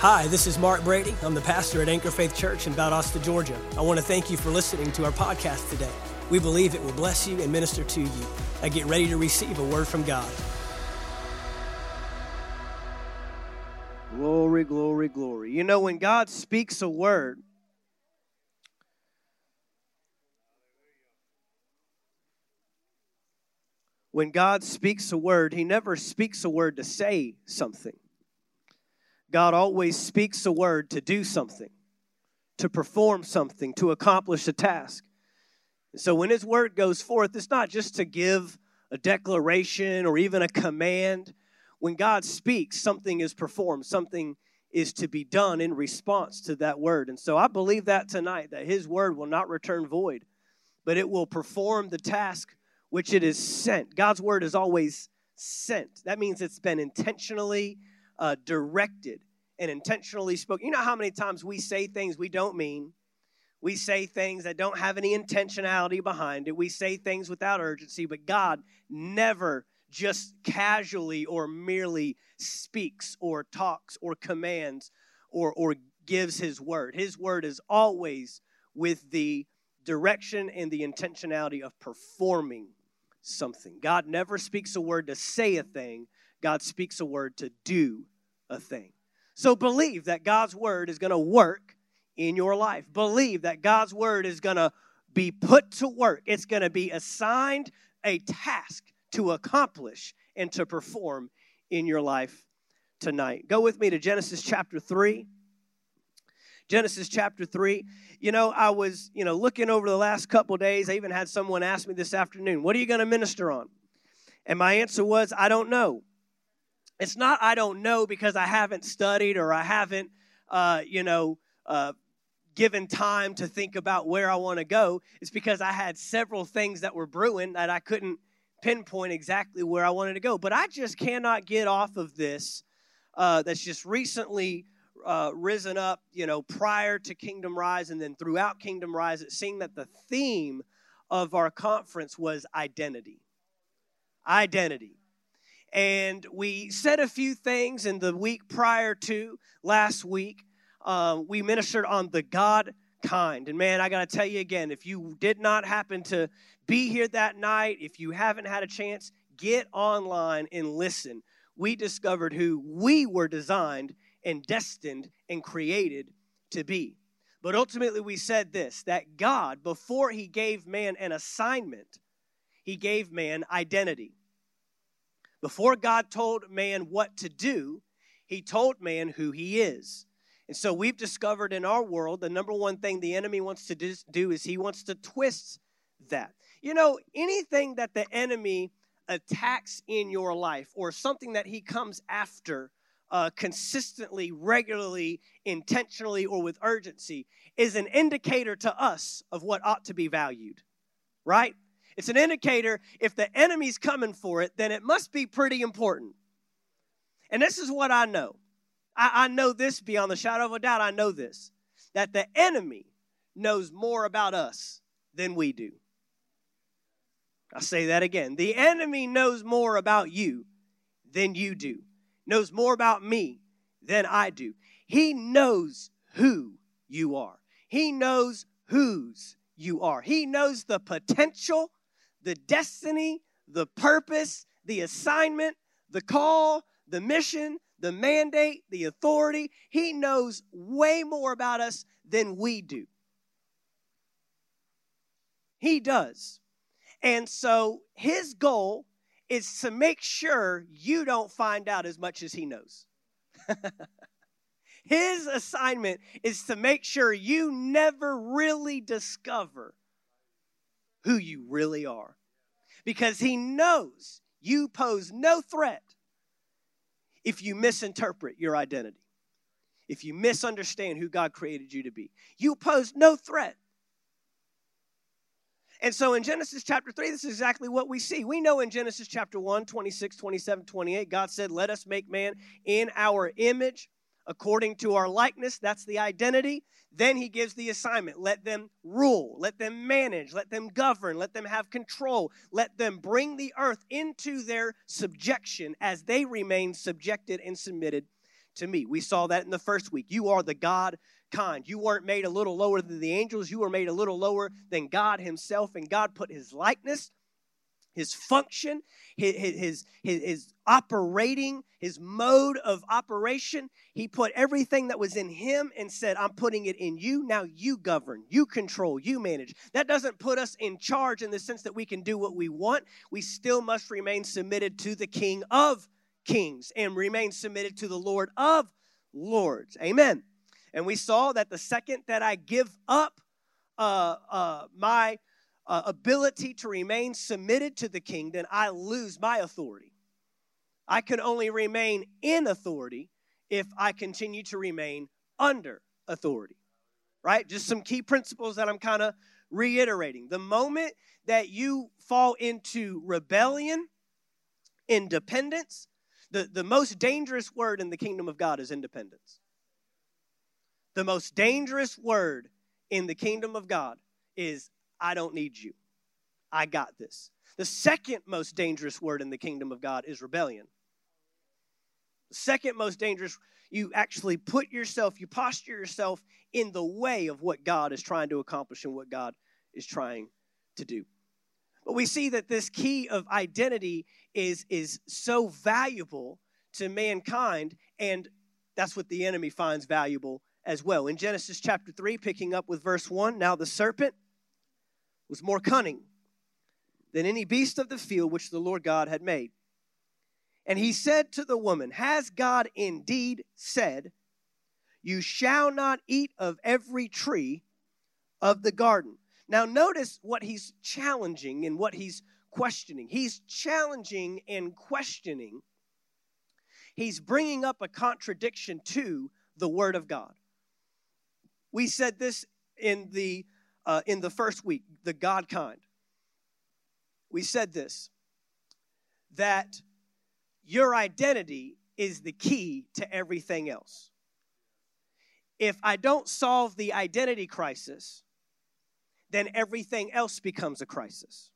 Hi, this is Mark Brady. I'm the pastor at Anchor Faith Church in Valdosta, Georgia. I want to thank you for listening to our podcast today. We believe it will bless you and minister to you. I get ready to receive a word from God. Glory, glory, glory. You know, when God speaks a word, when God speaks a word, He never speaks a word to say something. God always speaks a word to do something, to perform something, to accomplish a task. So when His word goes forth, it's not just to give a declaration or even a command. When God speaks, something is performed, something is to be done in response to that word. And so I believe that tonight, that His word will not return void, but it will perform the task which it is sent. God's word is always sent. That means it's been intentionally uh, directed and intentionally spoken. You know how many times we say things we don't mean? We say things that don't have any intentionality behind it. We say things without urgency, but God never just casually or merely speaks or talks or commands or, or gives his word. His word is always with the direction and the intentionality of performing something. God never speaks a word to say a thing, God speaks a word to do a thing. So believe that God's word is going to work in your life. Believe that God's word is going to be put to work. It's going to be assigned a task to accomplish and to perform in your life tonight. Go with me to Genesis chapter 3. Genesis chapter 3. You know, I was, you know, looking over the last couple days. I even had someone ask me this afternoon, "What are you going to minister on?" And my answer was, "I don't know." It's not I don't know because I haven't studied or I haven't, uh, you know, uh, given time to think about where I want to go. It's because I had several things that were brewing that I couldn't pinpoint exactly where I wanted to go. But I just cannot get off of this uh, that's just recently uh, risen up, you know, prior to Kingdom Rise and then throughout Kingdom Rise, it seemed that the theme of our conference was identity. Identity. And we said a few things in the week prior to last week. Um, we ministered on the God kind. And man, I got to tell you again if you did not happen to be here that night, if you haven't had a chance, get online and listen. We discovered who we were designed and destined and created to be. But ultimately, we said this that God, before He gave man an assignment, He gave man identity. Before God told man what to do, he told man who he is. And so we've discovered in our world the number one thing the enemy wants to do is he wants to twist that. You know, anything that the enemy attacks in your life or something that he comes after uh, consistently, regularly, intentionally, or with urgency is an indicator to us of what ought to be valued, right? It's an indicator if the enemy's coming for it, then it must be pretty important. And this is what I know. I, I know this beyond the shadow of a doubt. I know this that the enemy knows more about us than we do. I say that again. The enemy knows more about you than you do, knows more about me than I do. He knows who you are, he knows whose you are, he knows the potential the destiny, the purpose, the assignment, the call, the mission, the mandate, the authority. He knows way more about us than we do. He does. And so his goal is to make sure you don't find out as much as he knows. his assignment is to make sure you never really discover who you really are. Because he knows you pose no threat if you misinterpret your identity, if you misunderstand who God created you to be. You pose no threat. And so in Genesis chapter 3, this is exactly what we see. We know in Genesis chapter 1, 26, 27, 28, God said, Let us make man in our image according to our likeness. That's the identity. Then he gives the assignment let them rule, let them manage, let them govern, let them have control, let them bring the earth into their subjection as they remain subjected and submitted to me. We saw that in the first week. You are the God kind. You weren't made a little lower than the angels, you were made a little lower than God Himself, and God put His likeness his function, his, his, his, his, operating, his mode of operation. He put everything that was in him and said, I'm putting it in you. Now you govern, you control, you manage. That doesn't put us in charge in the sense that we can do what we want. We still must remain submitted to the King of kings and remain submitted to the Lord of lords. Amen. And we saw that the second that I give up uh, uh, my uh, ability to remain submitted to the king, then I lose my authority. I can only remain in authority if I continue to remain under authority. Right? Just some key principles that I'm kind of reiterating. The moment that you fall into rebellion, independence, the, the most dangerous word in the kingdom of God is independence. The most dangerous word in the kingdom of God is I don't need you. I got this. The second most dangerous word in the kingdom of God is rebellion. The second most dangerous, you actually put yourself, you posture yourself in the way of what God is trying to accomplish and what God is trying to do. But we see that this key of identity is, is so valuable to mankind, and that's what the enemy finds valuable as well. In Genesis chapter 3, picking up with verse 1, now the serpent was more cunning than any beast of the field which the Lord God had made. And he said to the woman, Has God indeed said, You shall not eat of every tree of the garden? Now, notice what he's challenging and what he's questioning. He's challenging and questioning. He's bringing up a contradiction to the Word of God. We said this in the uh, in the first week, the God kind. We said this that your identity is the key to everything else. If I don't solve the identity crisis, then everything else becomes a crisis.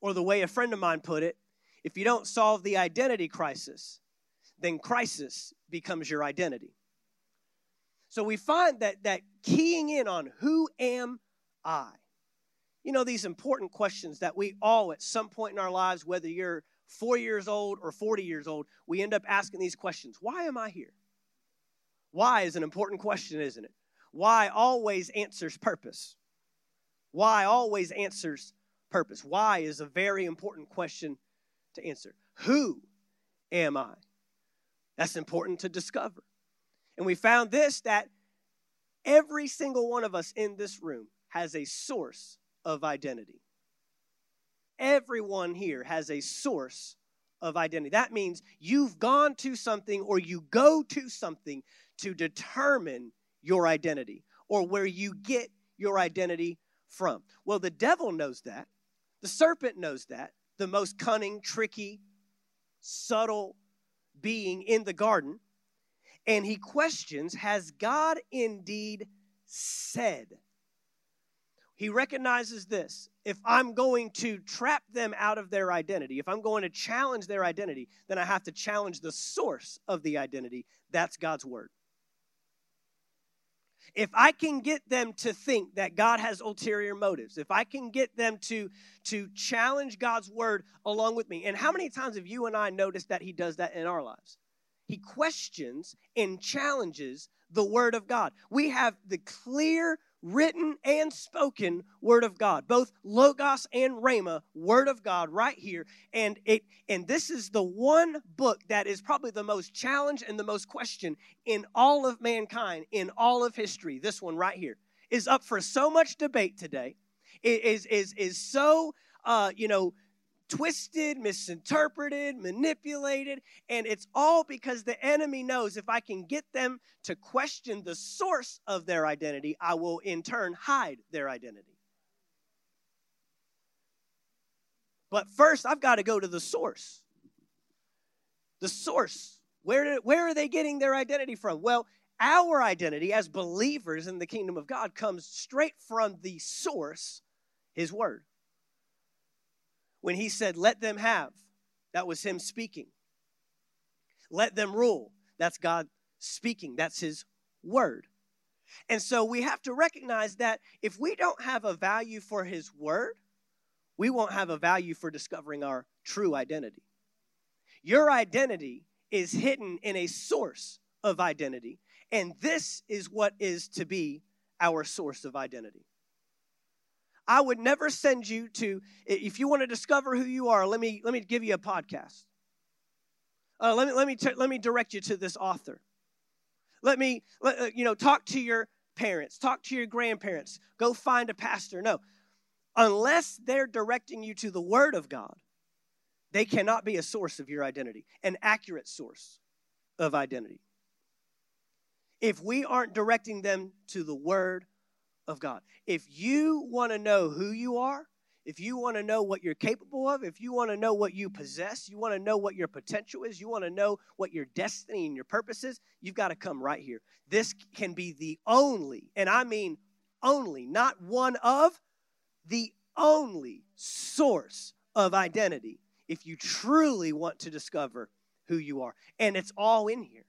Or the way a friend of mine put it, if you don't solve the identity crisis, then crisis becomes your identity. So we find that that keying in on who am I? You know, these important questions that we all, at some point in our lives, whether you're four years old or 40 years old, we end up asking these questions Why am I here? Why is an important question, isn't it? Why always answers purpose. Why always answers purpose. Why is a very important question to answer. Who am I? That's important to discover. And we found this that every single one of us in this room has a source of identity. Everyone here has a source of identity. That means you've gone to something or you go to something to determine your identity or where you get your identity from. Well, the devil knows that. The serpent knows that. The most cunning, tricky, subtle being in the garden and he questions Has God indeed said? He recognizes this. If I'm going to trap them out of their identity, if I'm going to challenge their identity, then I have to challenge the source of the identity. That's God's word. If I can get them to think that God has ulterior motives, if I can get them to, to challenge God's word along with me, and how many times have you and I noticed that He does that in our lives? He questions and challenges the Word of God. We have the clear, written, and spoken Word of God, both Logos and Rhema, Word of God, right here. And it and this is the one book that is probably the most challenged and the most questioned in all of mankind, in all of history. This one right here is up for so much debate today. It is is is so uh, you know twisted, misinterpreted, manipulated, and it's all because the enemy knows if I can get them to question the source of their identity, I will in turn hide their identity. But first, I've got to go to the source. The source. Where, did, where are they getting their identity from? Well, our identity as believers in the kingdom of God comes straight from the source, His Word. When he said, Let them have, that was him speaking. let them rule. That's God speaking, that's His word. And so we have to recognize that if we don't have a value for His word, we won't have a value for discovering our true identity. Your identity is hidden in a source of identity, and this is what is to be our source of identity. I would never send you to, if you want to discover who you are, let me, let me give you a podcast. Uh, let me, let, me t- let me direct you to this author. Let me, let, uh, you know, talk to your parents, talk to your grandparents, go find a pastor. No, unless they're directing you to the Word of God, they cannot be a source of your identity, an accurate source of identity. If we aren't directing them to the Word of God. If you want to know who you are, if you want to know what you're capable of, if you want to know what you possess, you want to know what your potential is, you want to know what your destiny and your purpose is, you've got to come right here. This can be the only, and I mean only, not one of, the only source of identity if you truly want to discover who you are. And it's all in here.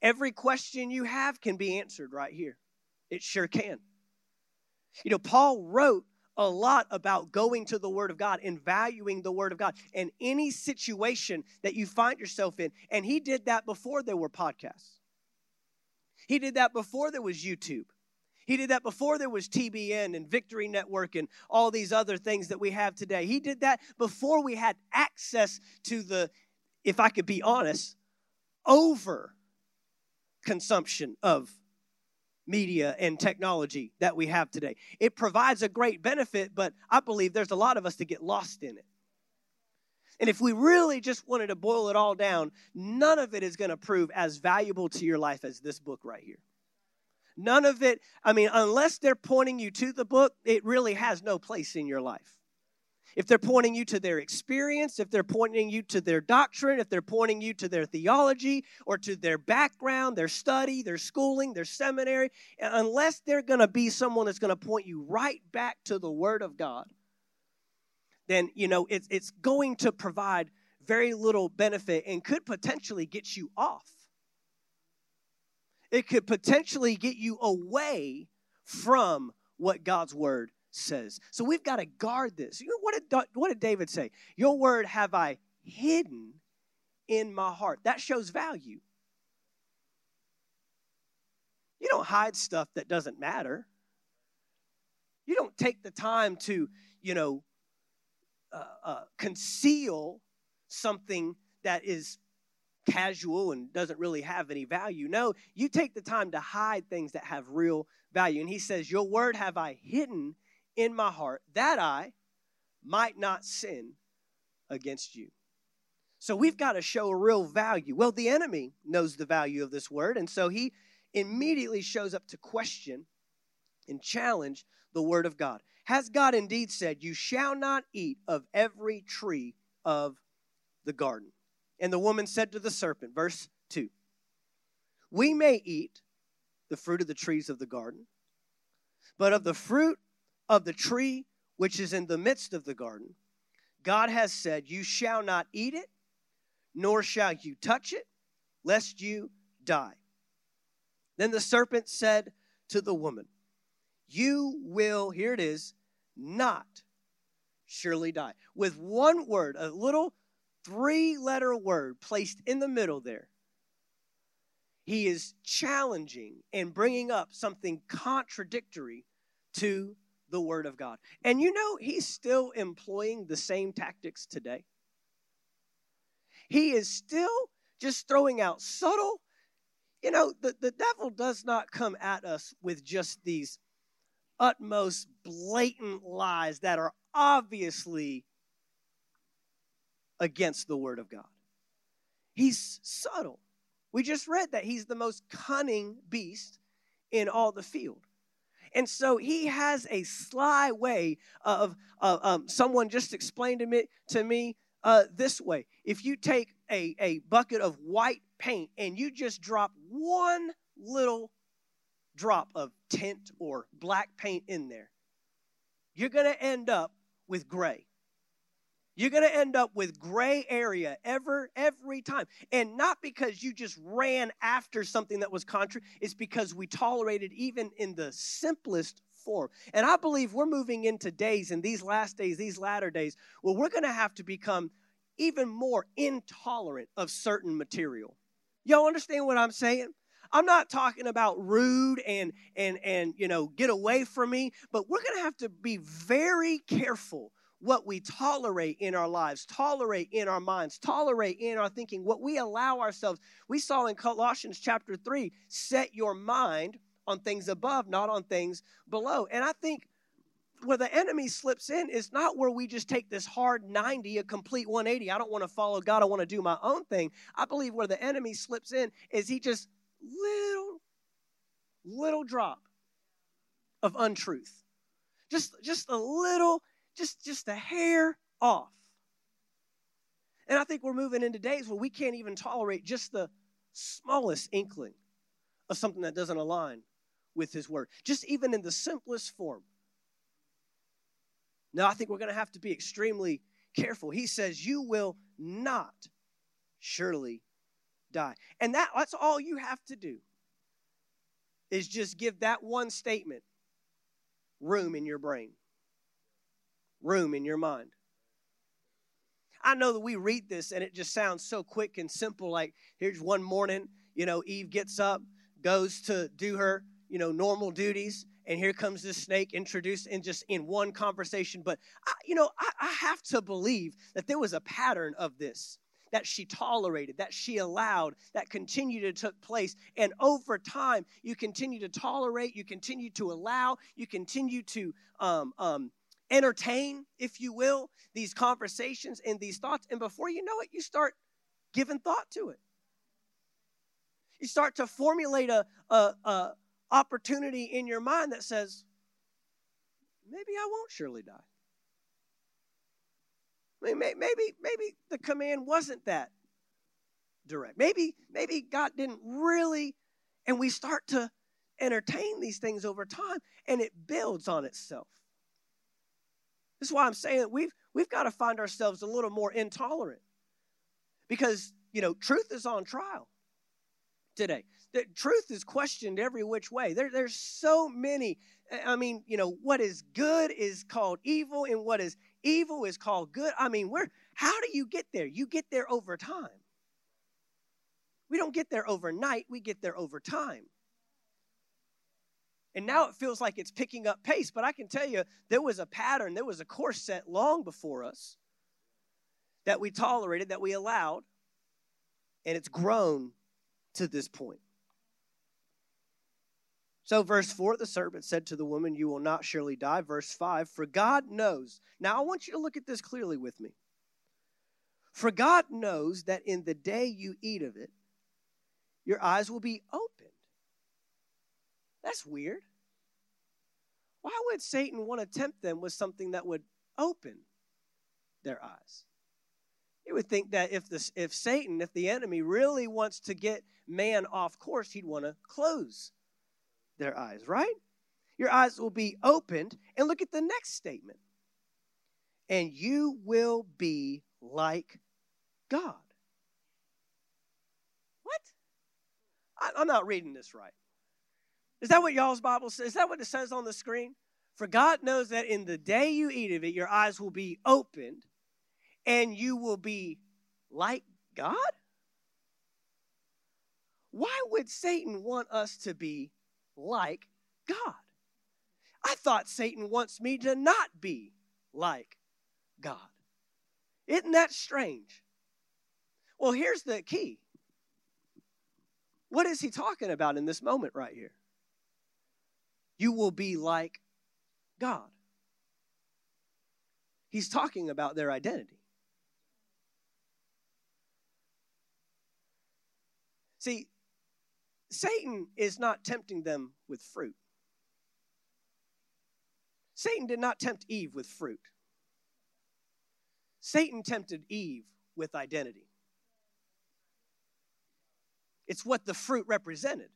Every question you have can be answered right here. It sure can. You know, Paul wrote a lot about going to the Word of God and valuing the Word of God in any situation that you find yourself in. And he did that before there were podcasts, he did that before there was YouTube. He did that before there was TBN and Victory Network and all these other things that we have today. He did that before we had access to the, if I could be honest, over consumption of media and technology that we have today. It provides a great benefit, but I believe there's a lot of us that get lost in it. And if we really just wanted to boil it all down, none of it is going to prove as valuable to your life as this book right here. None of it, I mean, unless they're pointing you to the book, it really has no place in your life if they're pointing you to their experience, if they're pointing you to their doctrine, if they're pointing you to their theology or to their background, their study, their schooling, their seminary, unless they're going to be someone that's going to point you right back to the Word of God, then, you know, it's, it's going to provide very little benefit and could potentially get you off. It could potentially get you away from what God's Word says. So we've got to guard this. What, did, what did David say? Your word have I hidden in my heart. That shows value. You don't hide stuff that doesn't matter. You don't take the time to, you know, uh, uh, conceal something that is casual and doesn't really have any value. No, you take the time to hide things that have real value. And he says, Your word have I hidden in my heart that I might not sin against you. So we've got to show a real value. Well, the enemy knows the value of this word, and so he immediately shows up to question and challenge the word of God. Has God indeed said, You shall not eat of every tree of the garden? And the woman said to the serpent, verse 2 We may eat the fruit of the trees of the garden, but of the fruit of the tree which is in the midst of the garden, God has said, You shall not eat it, nor shall you touch it, lest you die. Then the serpent said to the woman, You will, here it is, not surely die. With one word, a little three letter word placed in the middle there, he is challenging and bringing up something contradictory to the Word of God. And you know, he's still employing the same tactics today. He is still just throwing out subtle, you know, the, the devil does not come at us with just these utmost blatant lies that are obviously against the Word of God. He's subtle. We just read that he's the most cunning beast in all the field. And so he has a sly way of uh, um, someone just explained to me, to me uh, this way. If you take a, a bucket of white paint and you just drop one little drop of tint or black paint in there, you're going to end up with gray. You're going to end up with gray area ever every time. And not because you just ran after something that was contrary, it's because we tolerated even in the simplest form. And I believe we're moving into days in these last days, these latter days, where we're going to have to become even more intolerant of certain material. Y'all understand what I'm saying? I'm not talking about rude and and and you know get away from me, but we're going to have to be very careful what we tolerate in our lives, tolerate in our minds, tolerate in our thinking, what we allow ourselves. We saw in Colossians chapter 3, set your mind on things above, not on things below. And I think where the enemy slips in is not where we just take this hard 90, a complete 180. I don't want to follow God, I want to do my own thing. I believe where the enemy slips in is he just little, little drop of untruth. Just, just a little, just, just a hair off. And I think we're moving into days where we can't even tolerate just the smallest inkling of something that doesn't align with His Word, just even in the simplest form. Now, I think we're going to have to be extremely careful. He says, You will not surely die. And that, that's all you have to do is just give that one statement room in your brain, room in your mind. I know that we read this and it just sounds so quick and simple. Like, here's one morning, you know, Eve gets up, goes to do her, you know, normal duties, and here comes this snake introduced in just in one conversation. But, I, you know, I, I have to believe that there was a pattern of this that she tolerated, that she allowed, that continued to take place. And over time, you continue to tolerate, you continue to allow, you continue to um, um, entertain, if you will, these conversations and these thoughts. And before you know it, you start giving thought to it. You start to formulate a, a, a opportunity in your mind that says, maybe I won't surely die. Maybe, maybe the command wasn't that direct. Maybe, maybe God didn't really, and we start to entertain these things over time, and it builds on itself. This is why I'm saying we've we've got to find ourselves a little more intolerant, because you know truth is on trial today. The truth is questioned every which way. There, there's so many. I mean, you know, what is good is called evil, and what is evil is called good. I mean, where how do you get there? You get there over time. We don't get there overnight, we get there over time. And now it feels like it's picking up pace, but I can tell you there was a pattern, there was a course set long before us that we tolerated, that we allowed, and it's grown to this point. So, verse 4, the serpent said to the woman, You will not surely die. Verse 5, for God knows. Now, I want you to look at this clearly with me. For God knows that in the day you eat of it, your eyes will be opened. That's weird. Why would Satan want to tempt them with something that would open their eyes? You would think that if, this, if Satan, if the enemy really wants to get man off course, he'd want to close their eyes, right? Your eyes will be opened. And look at the next statement. And you will be like God. What? I, am not reading this right. Is that what y'all's Bible says? Is that what it says on the screen? For God knows that in the day you eat of it, your eyes will be opened and you will be like God? Why would Satan want us to be like God. I thought Satan wants me to not be like God. Isn't that strange? Well, here's the key. What is he talking about in this moment right here? You will be like God. He's talking about their identity. See, Satan is not tempting them with fruit. Satan did not tempt Eve with fruit. Satan tempted Eve with identity. It's what the fruit represented.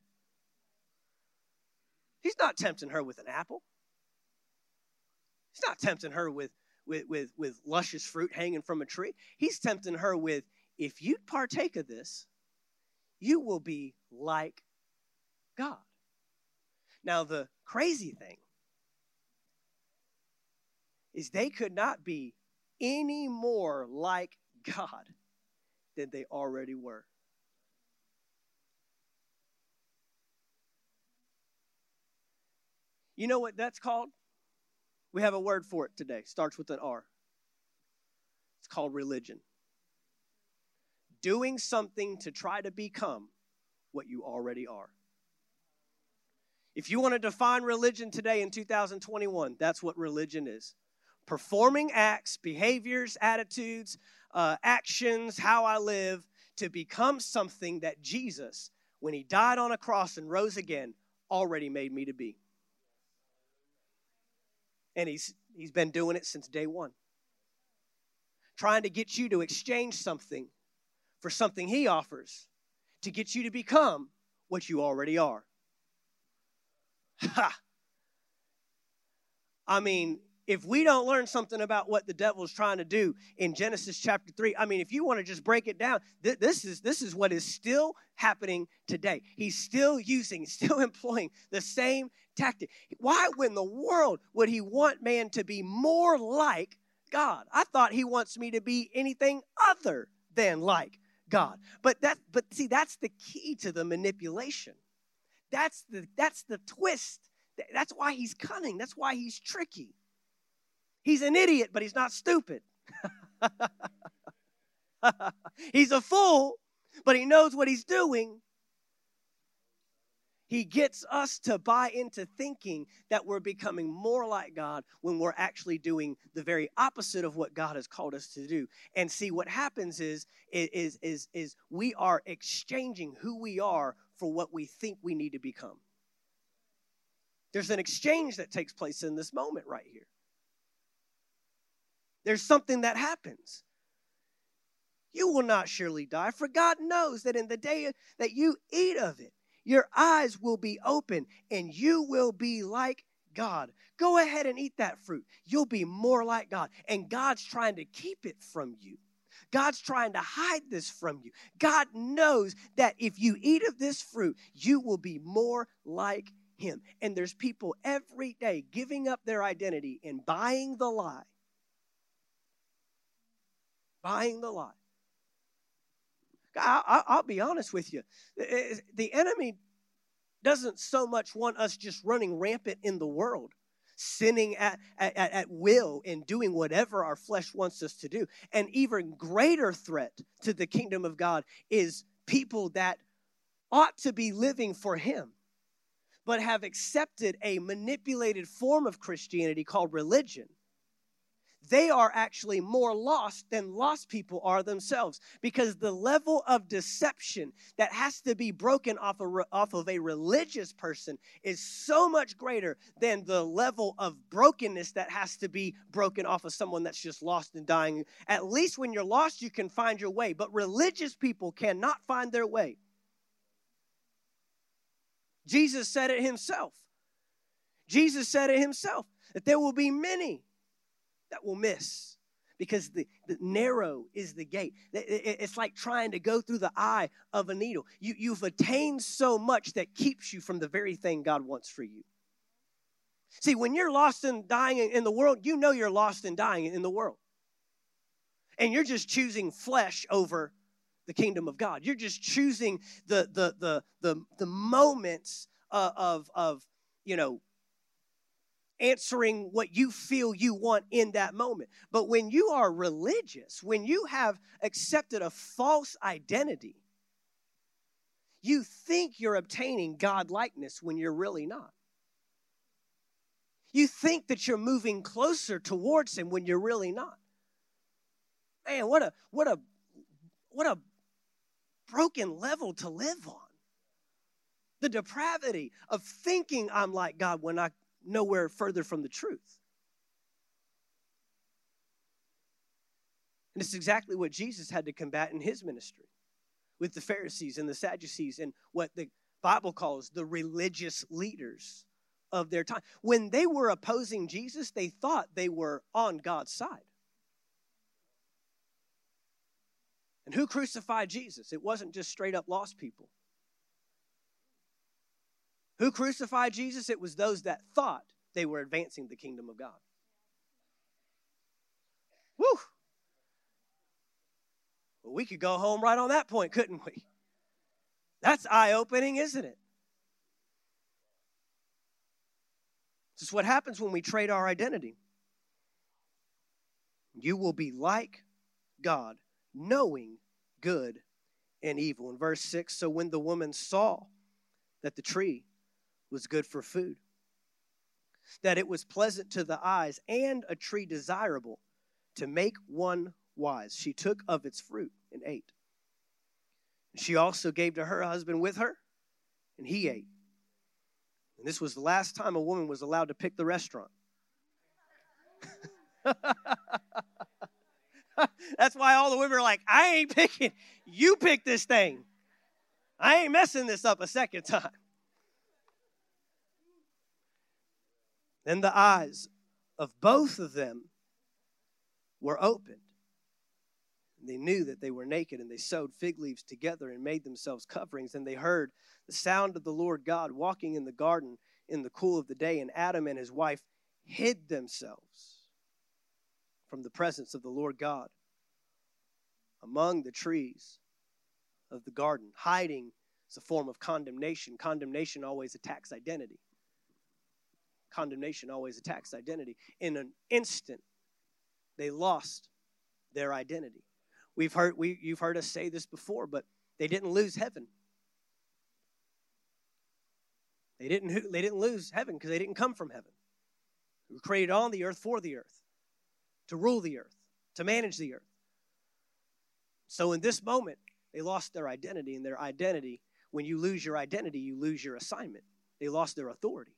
He's not tempting her with an apple. He's not tempting her with, with, with, with luscious fruit hanging from a tree. He's tempting her with, if you partake of this, you will be like God. Now, the crazy thing is they could not be any more like God than they already were. You know what that's called? We have a word for it today. Starts with an R. It's called religion. Doing something to try to become what you already are. If you want to define religion today in 2021, that's what religion is performing acts, behaviors, attitudes, uh, actions, how I live to become something that Jesus, when he died on a cross and rose again, already made me to be. And he's, he's been doing it since day one. Trying to get you to exchange something for something he offers to get you to become what you already are. Ha! I mean, if we don't learn something about what the devil is trying to do in Genesis chapter 3, I mean, if you want to just break it down, th- this, is, this is what is still happening today. He's still using, still employing the same tactic. Why in the world would he want man to be more like God? I thought he wants me to be anything other than like God. But that but see that's the key to the manipulation. That's the that's the twist. That's why he's cunning. That's why he's tricky. He's an idiot, but he's not stupid. he's a fool, but he knows what he's doing. He gets us to buy into thinking that we're becoming more like God when we're actually doing the very opposite of what God has called us to do. And see what happens is is is is we are exchanging who we are for what we think we need to become. There's an exchange that takes place in this moment right here. There's something that happens. You will not surely die, for God knows that in the day that you eat of it, your eyes will be open and you will be like God. Go ahead and eat that fruit. You'll be more like God. And God's trying to keep it from you. God's trying to hide this from you. God knows that if you eat of this fruit, you will be more like Him. And there's people every day giving up their identity and buying the lie buying the lie. I, will be honest with you. The enemy doesn't so much want us just running rampant in the world, sinning at, at, at will and doing whatever our flesh wants us to do. An even greater threat to the kingdom of God is people that ought to be living for Him, but have accepted a manipulated form of Christianity called religion they are actually more lost than lost people are themselves because the level of deception that has to be broken off of, off of a religious person is so much greater than the level of brokenness that has to be broken off of someone that's just lost and dying. At least when you're lost, you can find your way, but religious people cannot find their way. Jesus said it himself. Jesus said it himself that there will be many that will miss because the, the narrow is the gate. It's like trying to go through the eye of a needle. You, you've attained so much that keeps you from the very thing God wants for you. See, when you're lost and dying in the world, you know you're lost and dying in the world. And you're just choosing flesh over the kingdom of God. You're just choosing the the the the, the moments uh, of of you know answering what you feel you want in that moment. But when you are religious, when you have accepted a false identity, you think you're obtaining God likeness when you're really not. You think that you're moving closer towards him when you're really not. Man, what a what a what a broken level to live on. The depravity of thinking I'm like God when I nowhere further from the truth. And it's exactly what Jesus had to combat in his ministry with the Pharisees and the Sadducees and what the Bible calls the religious leaders of their time. When they were opposing Jesus, they thought they were on God's side. And who crucified Jesus? It wasn't just straight up lost people. Who crucified Jesus? It was those that thought they were advancing the kingdom of God. Woo! Well, we could go home right on that point, couldn't we? That's eye opening, isn't it? This is what happens when we trade our identity. You will be like God, knowing good and evil. In verse 6, so when the woman saw that the tree was good for food, that it was pleasant to the eyes, and a tree desirable to make one wise, she took of its fruit and ate. She also gave to her husband with her, and he ate. And this was the last time a woman was allowed to pick the restaurant. That's why all the women are like, I ain't picking. You pick this thing. I ain't messing this up a second time. Then the eyes of both of them were opened. And They knew that they were naked, and they sewed fig leaves together and made themselves coverings. And they heard the sound of the Lord God walking in the garden in the cool of the day, and Adam and his wife hid themselves from the presence of the Lord God among the trees of the garden. Hiding is a form of condemnation. Condemnation always attacks identity. Condemnation always attacks identity. In an instant, they lost their identity. We've heard we, you've heard us say this before, but they didn't lose heaven. They didn't, they didn't lose heaven because they didn't come from heaven. We were created on the earth for the earth, to rule the earth, to manage the earth. So in this moment, they lost their identity, and their identity, when you lose your identity, you lose your assignment. They lost their authority.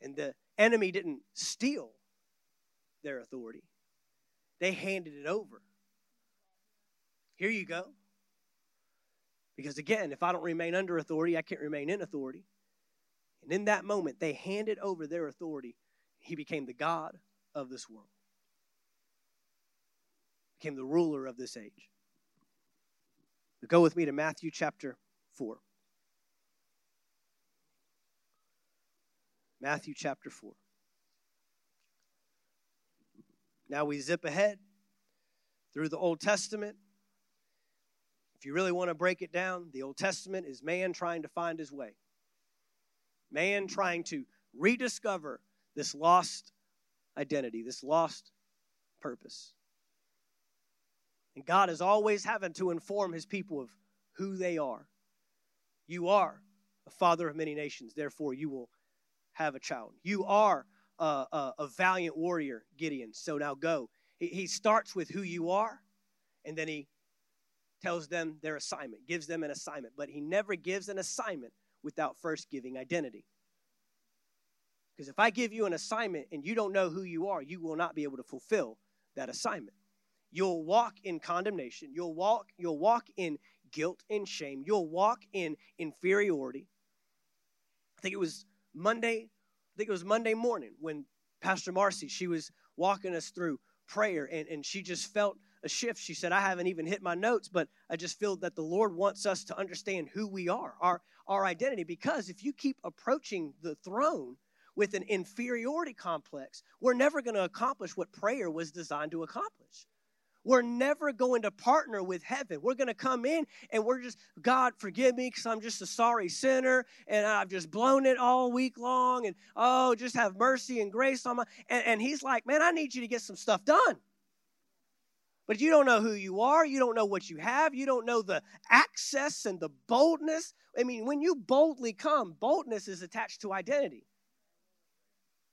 And the enemy didn't steal their authority, they handed it over. Here you go. Because again, if I don't remain under authority, I can't remain in authority. And in that moment, they handed over their authority. He became the God of this world, became the ruler of this age. But go with me to Matthew chapter 4. Matthew chapter 4. Now we zip ahead through the Old Testament if you really want to break it down, the Old Testament is man trying to find his way, man trying to rediscover this lost identity, this lost purpose. And God is always having to inform his people of who they are. You are a father of many nations, therefore, you will have a child. You are a, a, a valiant warrior, Gideon, so now go. He, he starts with who you are, and then he tells them their assignment, gives them an assignment, but he never gives an assignment without first giving identity. Because if I give you an assignment and you don't know who you are, you will not be able to fulfill that assignment. You'll walk in condemnation. You'll walk, you'll walk in guilt and shame. You'll walk in inferiority. I think it was Monday, I think it was Monday morning when Pastor Marcy, she was walking us through prayer and, and she just felt a shift. She said, I haven't even hit my notes, but I just feel that the Lord wants us to understand who we are, our, our identity. Because if you keep approaching the throne with an inferiority complex, we're never going to accomplish what prayer was designed to accomplish. We're never going to partner with heaven. We're going to come in and we're just, God, forgive me because I'm just a sorry sinner and I've just blown it all week long. And oh, just have mercy and grace on my. And, and He's like, man, I need you to get some stuff done. But you don't know who you are. You don't know what you have. You don't know the access and the boldness. I mean, when you boldly come, boldness is attached to identity.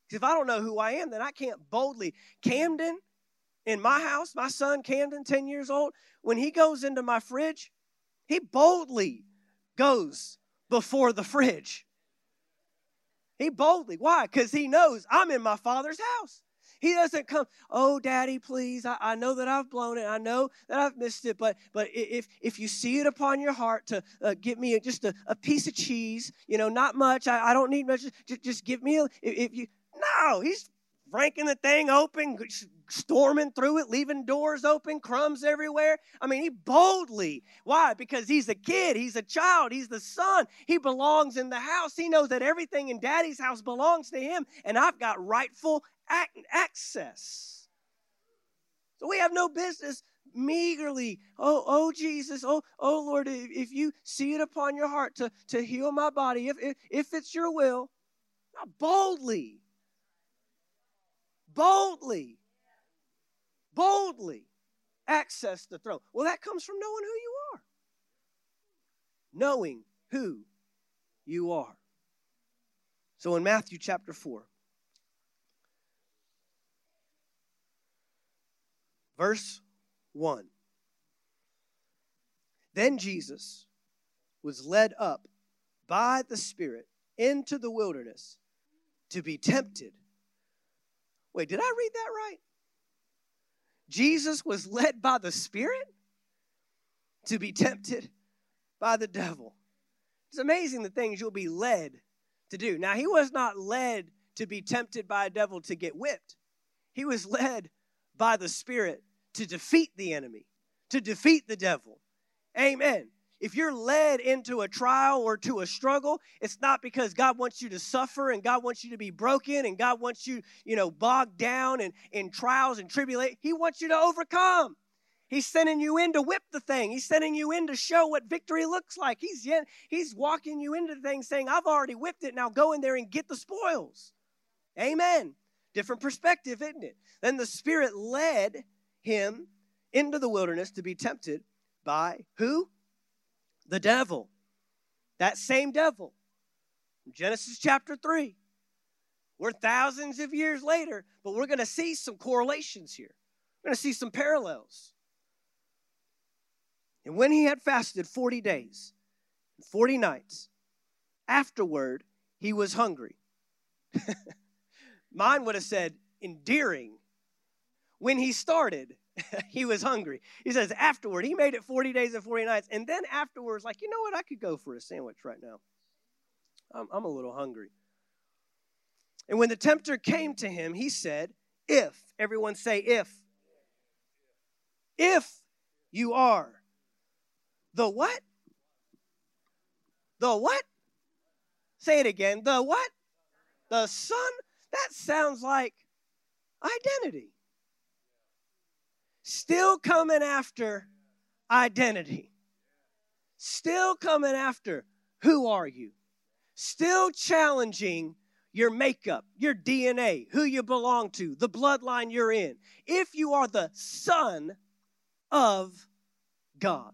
Because if I don't know who I am, then I can't boldly. Camden, in my house, my son Camden, 10 years old, when he goes into my fridge, he boldly goes before the fridge. He boldly. Why? Because he knows I'm in my father's house. He doesn't come, oh, daddy, please. I, I know that I've blown it. I know that I've missed it. But but if if you see it upon your heart to uh, give me just a, a piece of cheese, you know, not much. I, I don't need much. Just, just give me a, if, if you, no, he's ranking the thing open, storming through it, leaving doors open, crumbs everywhere. I mean, he boldly. Why? Because he's a kid, he's a child, he's the son. He belongs in the house. He knows that everything in daddy's house belongs to him, and I've got rightful access. So we have no business meagerly oh oh jesus oh oh lord if you see it upon your heart to to heal my body if if, if it's your will boldly boldly boldly access the throne. Well, that comes from knowing who you are. Knowing who you are. So in Matthew chapter 4, verse 1, then Jesus was led up by the Spirit into the wilderness to be tempted. Wait, did I read that right? Jesus was led by the Spirit to be tempted by the devil. It's amazing the things you'll be led to do. Now, he was not led to be tempted by a devil to get whipped, he was led by the Spirit to defeat the enemy, to defeat the devil. Amen. If you're led into a trial or to a struggle, it's not because God wants you to suffer and God wants you to be broken and God wants you, you know, bogged down in, in trials and tribulation. He wants you to overcome. He's sending you in to whip the thing. He's sending you in to show what victory looks like. He's, he's walking you into the thing saying, I've already whipped it. Now go in there and get the spoils. Amen. Different perspective, isn't it? Then the Spirit led him into the wilderness to be tempted by who? The devil. That same devil. Genesis chapter 3. We're thousands of years later, but we're going to see some correlations here. We're going to see some parallels. And when he had fasted 40 days and 40 nights, afterward he was hungry. Mine would have said endearing. When he started, he was hungry. He says, afterward, he made it 40 days and 40 nights. And then afterwards, like, you know what? I could go for a sandwich right now. I'm, I'm a little hungry. And when the tempter came to him, he said, If, everyone say, if. If you are the what? The what? Say it again. The what? The son? That sounds like identity still coming after identity, still coming after who are you, still challenging your makeup, your DNA, who you belong to, the bloodline you're in. If you are the son of God.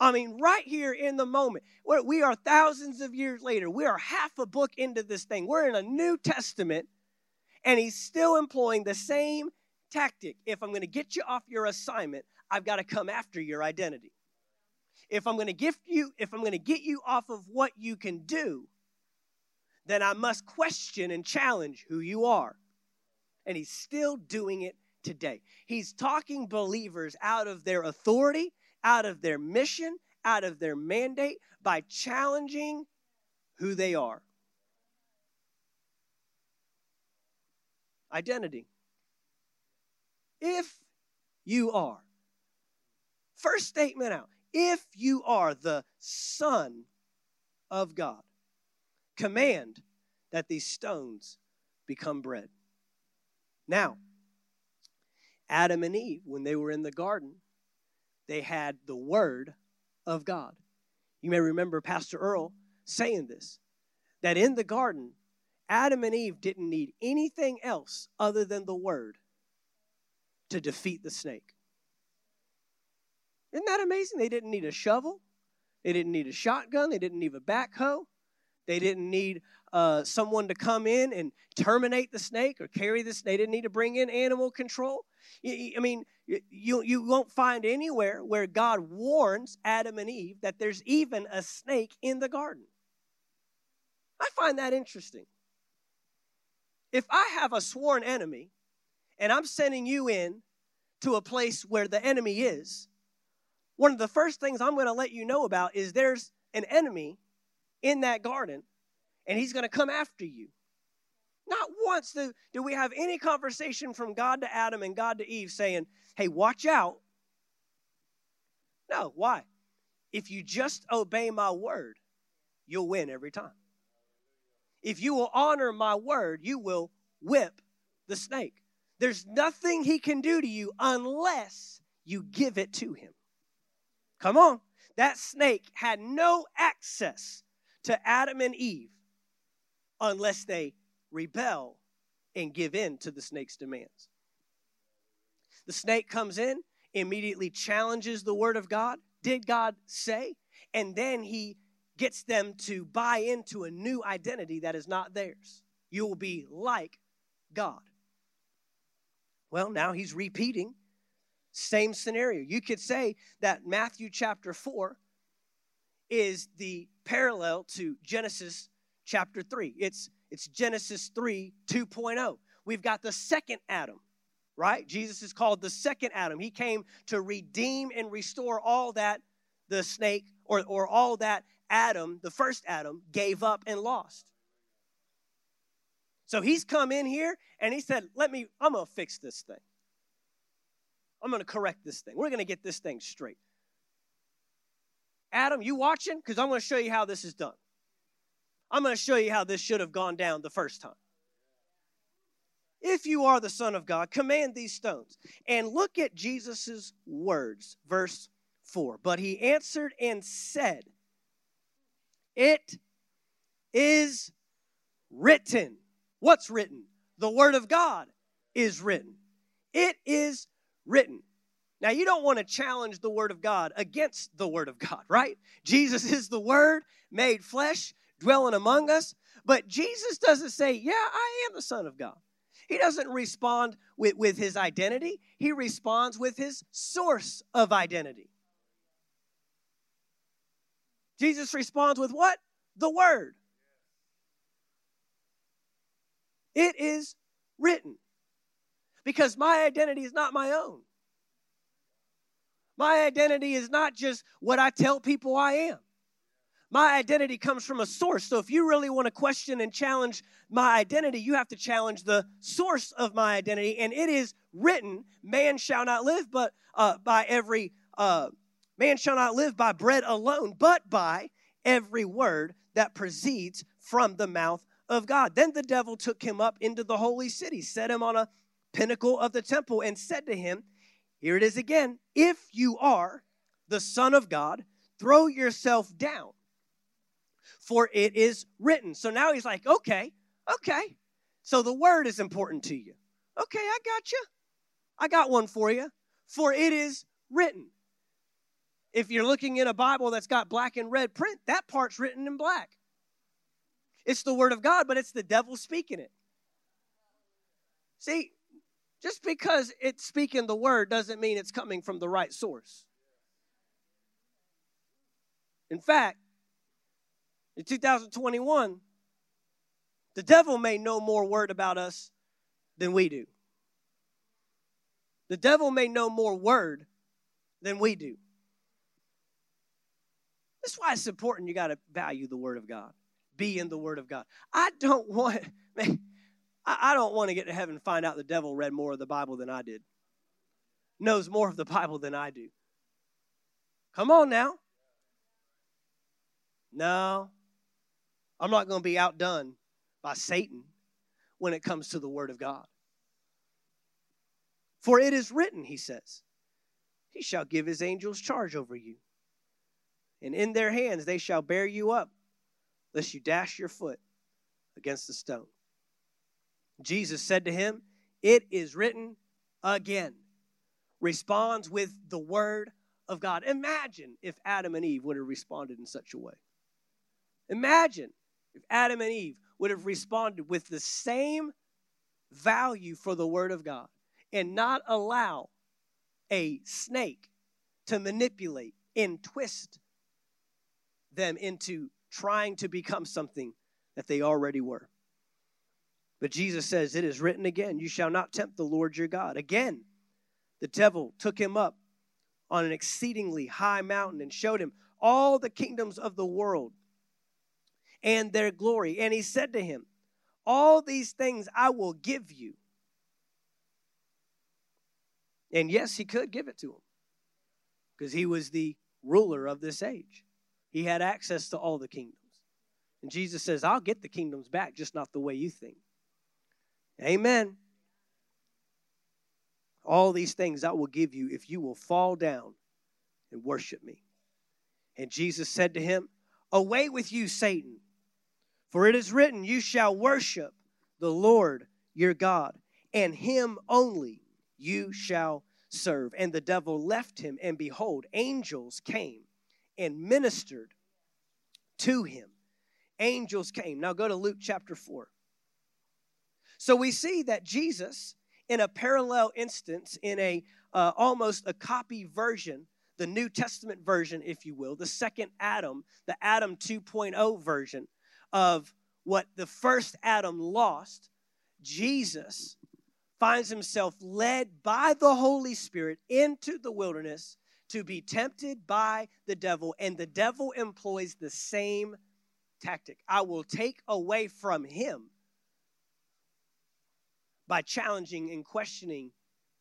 I mean, right here in the moment, we are thousands of years later. We are half a book into this thing. We're in a New Testament, and he's still employing the same tactic. If I'm going to get you off your assignment, I've got to come after your identity. If I'm going to gift you, if I'm going to get you off of what you can do, then I must question and challenge who you are. And he's still doing it today. He's talking believers out of their authority, out of their mission, out of their mandate by challenging who they are. Identity. If you are. First statement out. If you are the Son of God, command that these stones become bread. Now, Adam and Eve, when they were in the garden, they had the Word of God. You may remember Pastor Earl saying this that in the garden, Adam and Eve didn't need anything else other than the Word to defeat the snake. Isn't that amazing? They didn't need a shovel, they didn't need a shotgun, they didn't need a backhoe, they didn't need uh, someone to come in and terminate the snake or carry this. They didn't need to bring in animal control. I mean, you, you won't find anywhere where God warns Adam and Eve that there's even a snake in the garden. I find that interesting. if I have a sworn enemy and I'm sending you in to a place where the enemy is, one of the first things I'm going to let you know about is there's an enemy in that garden and he's going to come after you. Not once do, do we have any conversation from God to Adam and God to Eve saying, hey, watch out. No, why? If you just obey my word, you'll win every time. If you will honor my word, you will whip the snake. There's nothing he can do to you unless you give it to him. Come on. That snake had no access to Adam and Eve unless they rebel and give in to the snake's demands. The snake comes in, immediately challenges the word of God. Did God say? And then he gets them to buy into a new identity that is not theirs. You will be like God. Well, now he's repeating same scenario. You could say that Matthew chapter 4 is the parallel to Genesis chapter 3. It's it's Genesis 3 2.0. We've got the second Adam, right? Jesus is called the second Adam. He came to redeem and restore all that the snake or, or all that Adam, the first Adam, gave up and lost. So he's come in here and he said, Let me, I'm going to fix this thing. I'm going to correct this thing. We're going to get this thing straight. Adam, you watching? Because I'm going to show you how this is done. I'm going to show you how this should have gone down the first time. If you are the Son of God, command these stones. And look at Jesus' words, verse 4. But he answered and said, It is written. What's written? The Word of God is written. It is written. Now, you don't want to challenge the Word of God against the Word of God, right? Jesus is the Word made flesh dwelling among us. But Jesus doesn't say, Yeah, I am the Son of God. He doesn't respond with, with his identity, he responds with his source of identity. Jesus responds with what? The Word. It is written. Because my identity is not my own. My identity is not just what I tell people I am. My identity comes from a source. So if you really want to question and challenge my identity, you have to challenge the source of my identity. And it is written, man shall not live but uh, by every uh, man shall not live by bread alone, but by every word that proceeds from the mouth of God. Then the devil took him up into the holy city, set him on a pinnacle of the temple, and said to him, Here it is again, if you are the Son of God, throw yourself down for it is written. So now he's like, okay, okay. So the word is important to you. Okay, I got you. I got one for you. For it is written. If you're looking in a Bible that's got black and red print, that part's written in black. It's the word of God, but it's the devil speaking it. See, just because it's speaking the word doesn't mean it's coming from the right source. In fact, in 2021, the devil may know more word about us than we do. The devil may know more word than we do. That's why it's important you got to value the word of God. Be in the word of God. I don't want, man, I don't want to get to heaven and find out the devil read more of the Bible than I did. Knows more of the Bible than I do. Come on now. No, I'm not going to be outdone by Satan when it comes to the Word of God. For it is written, he says, He shall give His angels charge over you, and in their hands they shall bear you up, lest you dash your foot against the stone. Jesus said to him, It is written again. Responds with the Word of God. Imagine if Adam and Eve would have responded in such a way. Imagine if Adam and Eve would have responded with the same value for the Word of God and not allow a snake to manipulate and twist them into trying to become something that they already were. But Jesus says, It is written again, you shall not tempt the Lord your God. Again, the devil took him up on an exceedingly high mountain and showed him all the kingdoms of the world and their glory. And he said to him, All these things I will give you. And yes, he could give it to him because he was the ruler of this age. He had access to all the kingdoms. And Jesus says, I'll get the kingdoms back, just not the way you think. Amen. All these things I will give you if you will fall down and worship me. And Jesus said to him, Away with you, Satan, for it is written, You shall worship the Lord your God, and him only you shall serve. And the devil left him, and behold, angels came and ministered to him. Angels came. Now go to Luke chapter 4. So we see that Jesus, in a parallel instance, in a uh, almost a copy version, the New Testament version, if you will, the second Adam, the Adam 2.0 version of what the first Adam lost, Jesus finds himself led by the Holy Spirit into the wilderness to be tempted by the devil, and the devil employs the same tactic. I will take away from him by challenging and questioning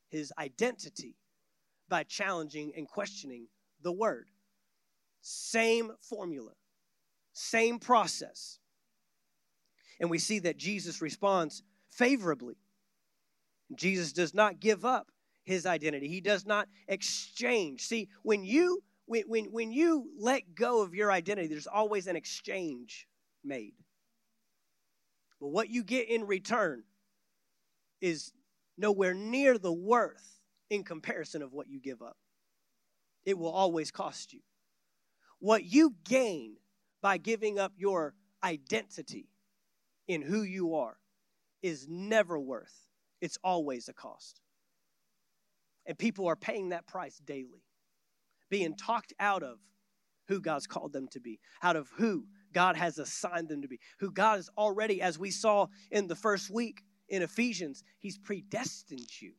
his identity, by challenging and questioning the word. Same formula, same process. And we see that Jesus responds favorably. Jesus does not give up his identity. He does not exchange. See, when you when, when, when you let go of your identity, there's always an exchange made. But what you get in return is nowhere near the worth in comparison of what you give up. It will always cost you. What you gain by giving up your identity in who you are is never worth. It's always a cost. And people are paying that price daily, being talked out of who God's called them to be, out of who God has assigned them to be, who God has already, as we saw in the first week, in Ephesians, He's predestined you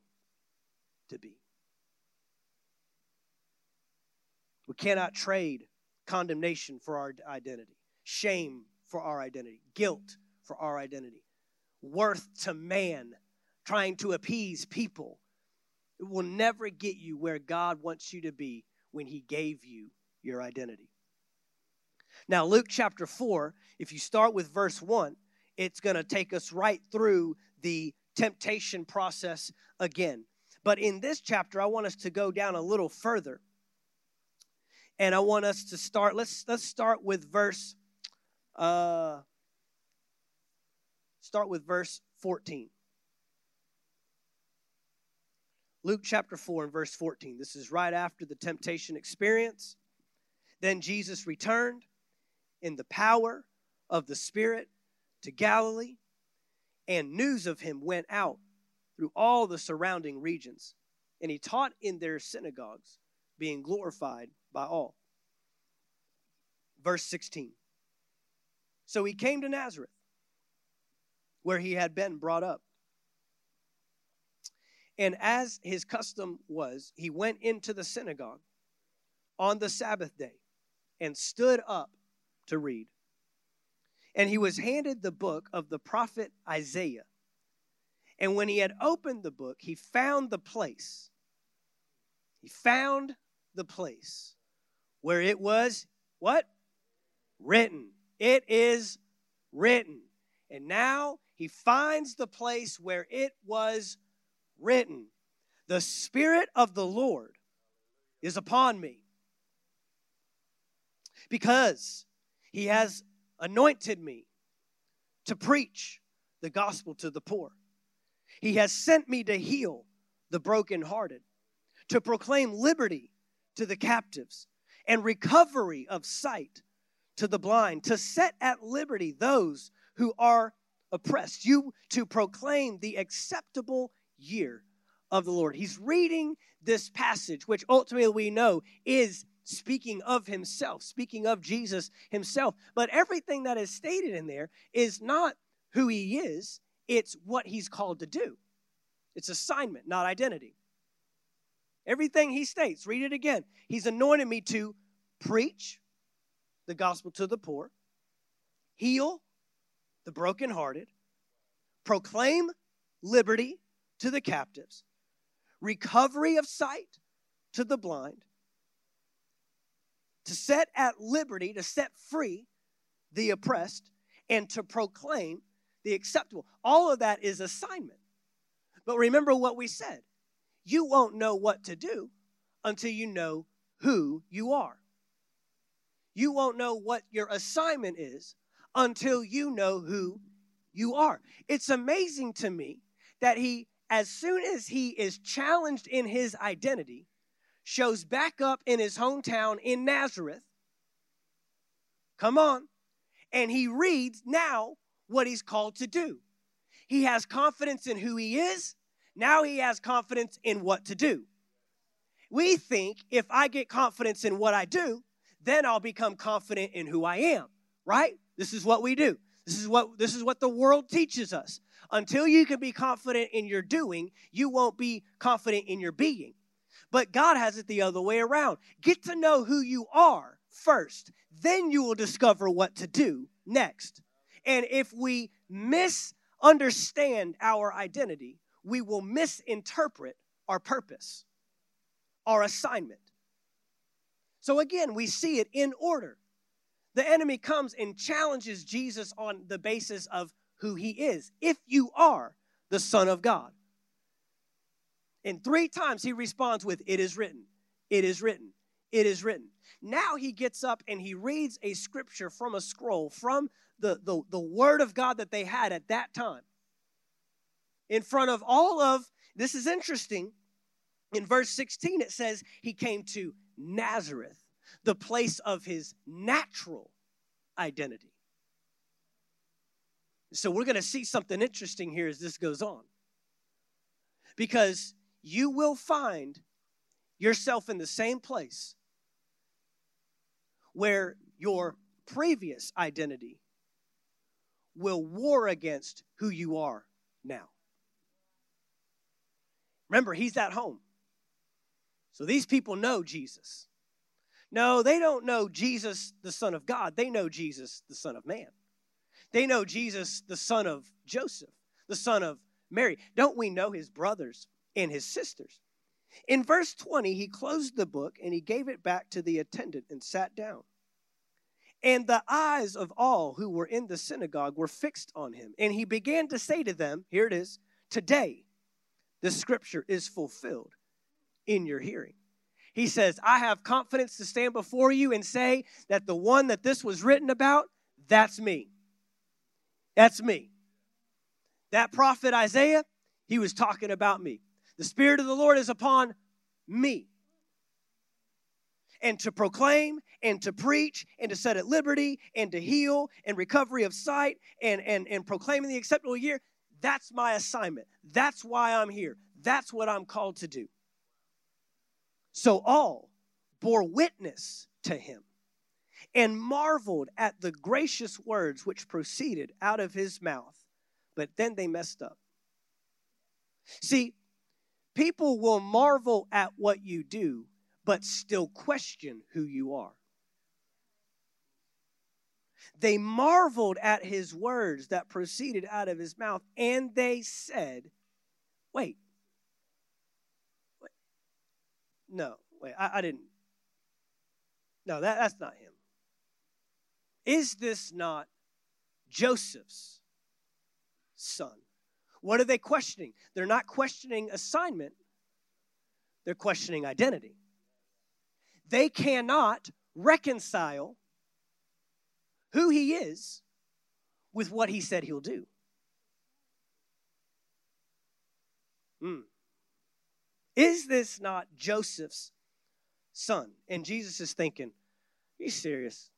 to be. We cannot trade condemnation for our identity, shame for our identity, guilt for our identity, worth to man, trying to appease people. It will never get you where God wants you to be when He gave you your identity. Now, Luke chapter 4, if you start with verse 1, it's going to take us right through the temptation process again. But in this chapter, I want us to go down a little further. And I want us to start, let's let's start with verse uh start with verse 14. Luke chapter 4 and verse 14. This is right after the temptation experience. Then Jesus returned in the power of the Spirit to Galilee and news of him went out through all the surrounding regions. And he taught in their synagogues, being glorified by all. Verse 16. So he came to Nazareth, where he had been brought up. And as his custom was, he went into the synagogue on the Sabbath day and stood up to read. And he was handed the book of the prophet Isaiah. And when he had opened the book, he found the place. He found the place where it was what? Written. It is written. And now he finds the place where it was written. The Spirit of the Lord is upon me because he has anointed me to preach the gospel to the poor. He has sent me to heal the brokenhearted, to proclaim liberty to the captives, and recovery of sight to the blind, to set at liberty those who are oppressed, you to proclaim the acceptable year of the Lord. He's reading this passage, which ultimately we know is speaking of himself, speaking of Jesus himself. But everything that is stated in there is not who he is, it's what he's called to do. It's assignment, not identity. Everything he states, read it again. He's anointed me to preach the gospel to the poor, heal the brokenhearted, proclaim liberty to the captives, recovery of sight to the blind, to set at liberty, to set free the oppressed, and to proclaim the acceptable. All of that is assignment. But remember what we said you won't know what to do until you know who you are. You won't know what your assignment is until you know who you are. It's amazing to me that he, as soon as he is challenged in his identity, shows back up in his hometown in Nazareth. Come on. And he reads now what he's called to do. He has confidence in who he is. Now he has confidence in what to do. We think if I get confidence in what I do, then I'll become confident in who I am, right? This is what we do. This is what this is what the world teaches us. Until you can be confident in your doing, you won't be confident in your being. But God has it the other way around. Get to know who you are first, then you will discover what to do next. And if we misunderstand our identity, we will misinterpret our purpose, our assignment. So again, we see it in order. The enemy comes and challenges Jesus on the basis of who he is. If you are the Son of God. And three times he responds with, It is written, it is written, it is written. Now he gets up and he reads a scripture from a scroll, from the, the, the word of God that they had at that time. In front of all of, this is interesting. In verse 16, it says he came to Nazareth, the place of his natural identity. So we're going to see something interesting here as this goes on. Because you will find yourself in the same place where your previous identity will war against who you are now. Remember, he's at home. So these people know Jesus. No, they don't know Jesus, the Son of God. They know Jesus, the Son of Man. They know Jesus, the son of Joseph, the son of Mary. Don't we know his brothers and his sisters? In verse 20, he closed the book and he gave it back to the attendant and sat down. And the eyes of all who were in the synagogue were fixed on him. And he began to say to them, Here it is, today the scripture is fulfilled in your hearing. He says, I have confidence to stand before you and say that the one that this was written about, that's me. That's me. That prophet Isaiah, he was talking about me. The Spirit of the Lord is upon me and to proclaim and to preach and to set at liberty and to heal and recovery of sight and, and, and proclaiming the acceptable year. That's my assignment. That's why I'm here. That's what I'm called to do. So all bore witness to him and marveled at the gracious words which proceeded out of his mouth. But then they messed up. See, people will marvel at what you do but still question who you are. They marveled at his words that proceeded out of his mouth, and they said, Wait, wait. no, wait, I, I didn't. No, that, that's not him. Is this not Joseph's son? What are they questioning? They're not questioning assignment, they're questioning identity they cannot reconcile who he is with what he said he'll do. Mm. Is this not Joseph's son? And Jesus is thinking, Are you serious?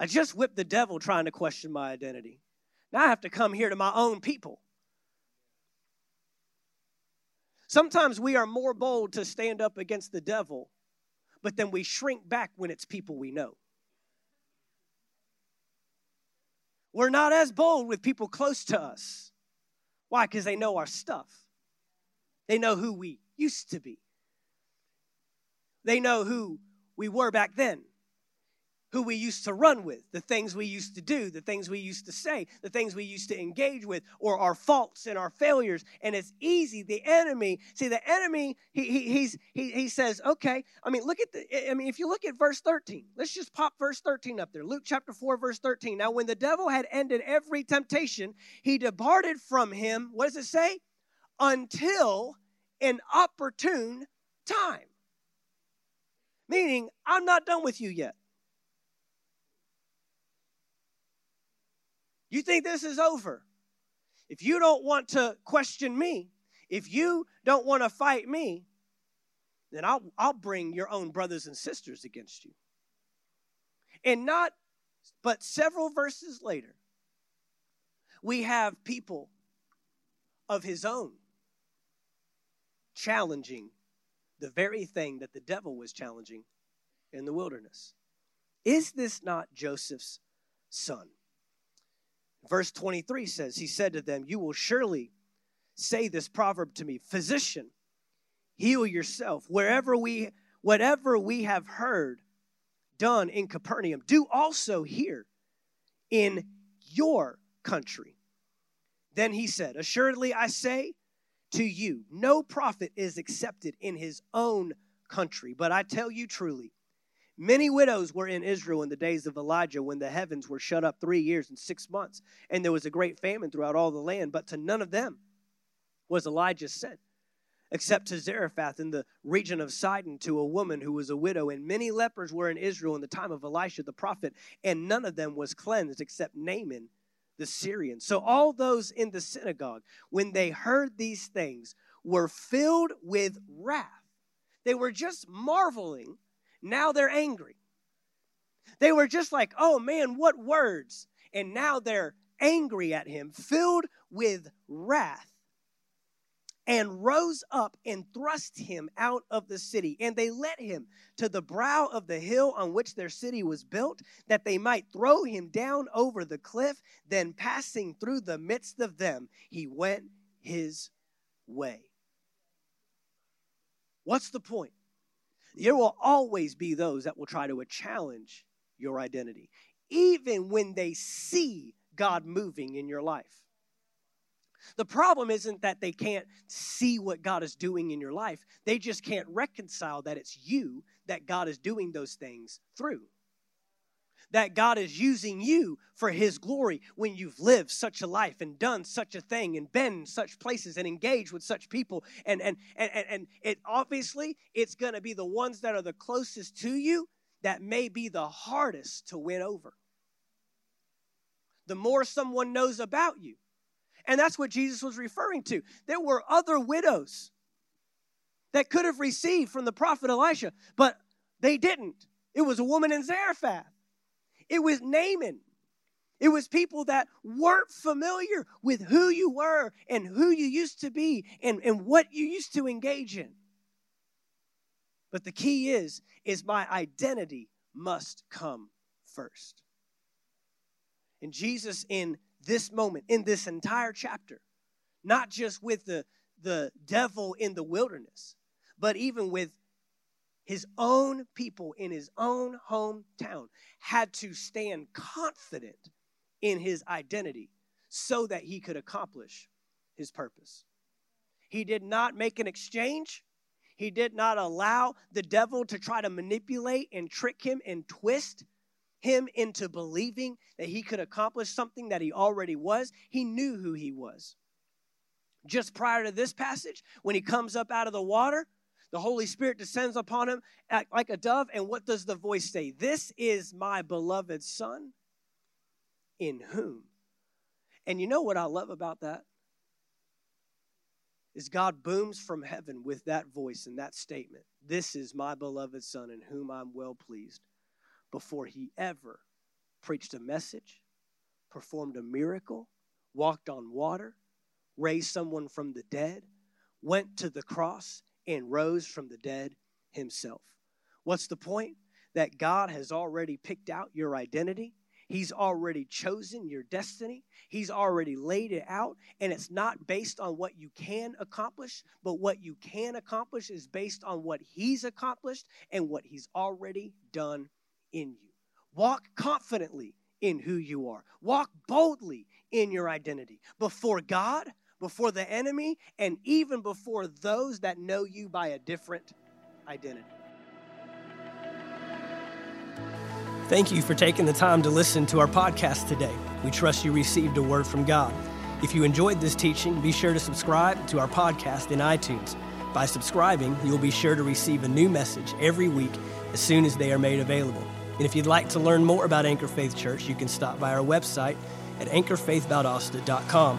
I just whipped the devil trying to question my identity. Now I have to come here to my own people. Sometimes we are more bold to stand up against the devil but then we shrink back when it's people we know. We're not as bold with people close to us. Why? Because they know our stuff. They know who we used to be. They know who we were back then who we used to run with, the things we used to do, the things we used to say, the things we used to engage with, or our faults and our failures. And it's easy. The enemy, see, the enemy, he, he, he's, he, he says, okay, I mean, look at the, I mean, if you look at verse 13, let's just pop verse 13 up there. Luke chapter 4, verse 13. Now, when the devil had ended every temptation, he departed from him, what does it say? Until an opportune time. Meaning, I'm not done with you yet. You think this is over? If you don't want to question me, if you don't want to fight me, then I'll, I'll bring your own brothers and sisters against you. And not, but several verses later, we have people of his own challenging the very thing that the devil was challenging in the wilderness. Is this not Joseph's son? Verse 23 says, He said to them, You will surely say this proverb to me, Physician, heal yourself. Wherever we, whatever we have heard done in Capernaum, do also here in your country. Then he said, Assuredly I say to you, no prophet is accepted in his own country. But I tell you truly, Many widows were in Israel in the days of Elijah when the heavens were shut up three years and six months, and there was a great famine throughout all the land. But to none of them was Elijah sent, except to Zarephath in the region of Sidon, to a woman who was a widow. And many lepers were in Israel in the time of Elisha the prophet, and none of them was cleansed except Naaman the Syrian. So all those in the synagogue, when they heard these things, were filled with wrath. They were just marveling now they're angry. They were just like, oh man, what words? And now they're angry at him, filled with wrath, and rose up and thrust him out of the city. And they led him to the brow of the hill on which their city was built, that they might throw him down over the cliff. Then, passing through the midst of them, he went his way. What's the point? There will always be those that will try to uh, challenge your identity, even when they see God moving in your life. The problem isn't that they can't see what God is doing in your life, they just can't reconcile that it's you that God is doing those things through that God is using you for His glory when you've lived such a life and done such a thing and been in such places and engaged with such people. And, and, and, and it obviously, it's going to be the ones that are the closest to you that may be the hardest to win over. The more someone knows about you. And that's what Jesus was referring to. There were other widows that could have received from the prophet Elisha, but they didn't. It was a woman in Zarephath. It was Naaman. It was people that weren't familiar with who you were and who you used to be and, and what you used to engage in. But the key is, is my identity must come first. And Jesus, in this moment, in this entire chapter, not just with the, the devil in the wilderness, but even with his own people in his own hometown had to stand confident in his identity so that he could accomplish his purpose. He did not make an exchange. He did not allow the devil to try to manipulate and trick him and twist him into believing that he could accomplish something that he already was. He knew who he was. Just prior to this passage, when he comes up out of the water, the Holy Spirit descends upon him like a dove. And what does the voice say? This is my beloved Son, in whom. And you know what I love about that? Is God booms from heaven with that voice and that statement. This is my beloved Son, in whom I'm well pleased. Before he ever preached a message, performed a miracle, walked on water, raised someone from the dead, went to the cross, and rose from the dead himself. What's the point? That God has already picked out your identity. He's already chosen your destiny. He's already laid it out. And it's not based on what you can accomplish, but what you can accomplish is based on what He's accomplished and what He's already done in you. Walk confidently in who you are, walk boldly in your identity before God, before the enemy, and even before those that know you by a different identity. Thank you for taking the time to listen to our podcast today. We trust you received a word from God. If you enjoyed this teaching, be sure to subscribe to our podcast in iTunes. By subscribing, you'll be sure to receive a new message every week as soon as they are made available. And if you'd like to learn more about Anchor Faith Church, you can stop by our website at anchorfaithvaldosta.com.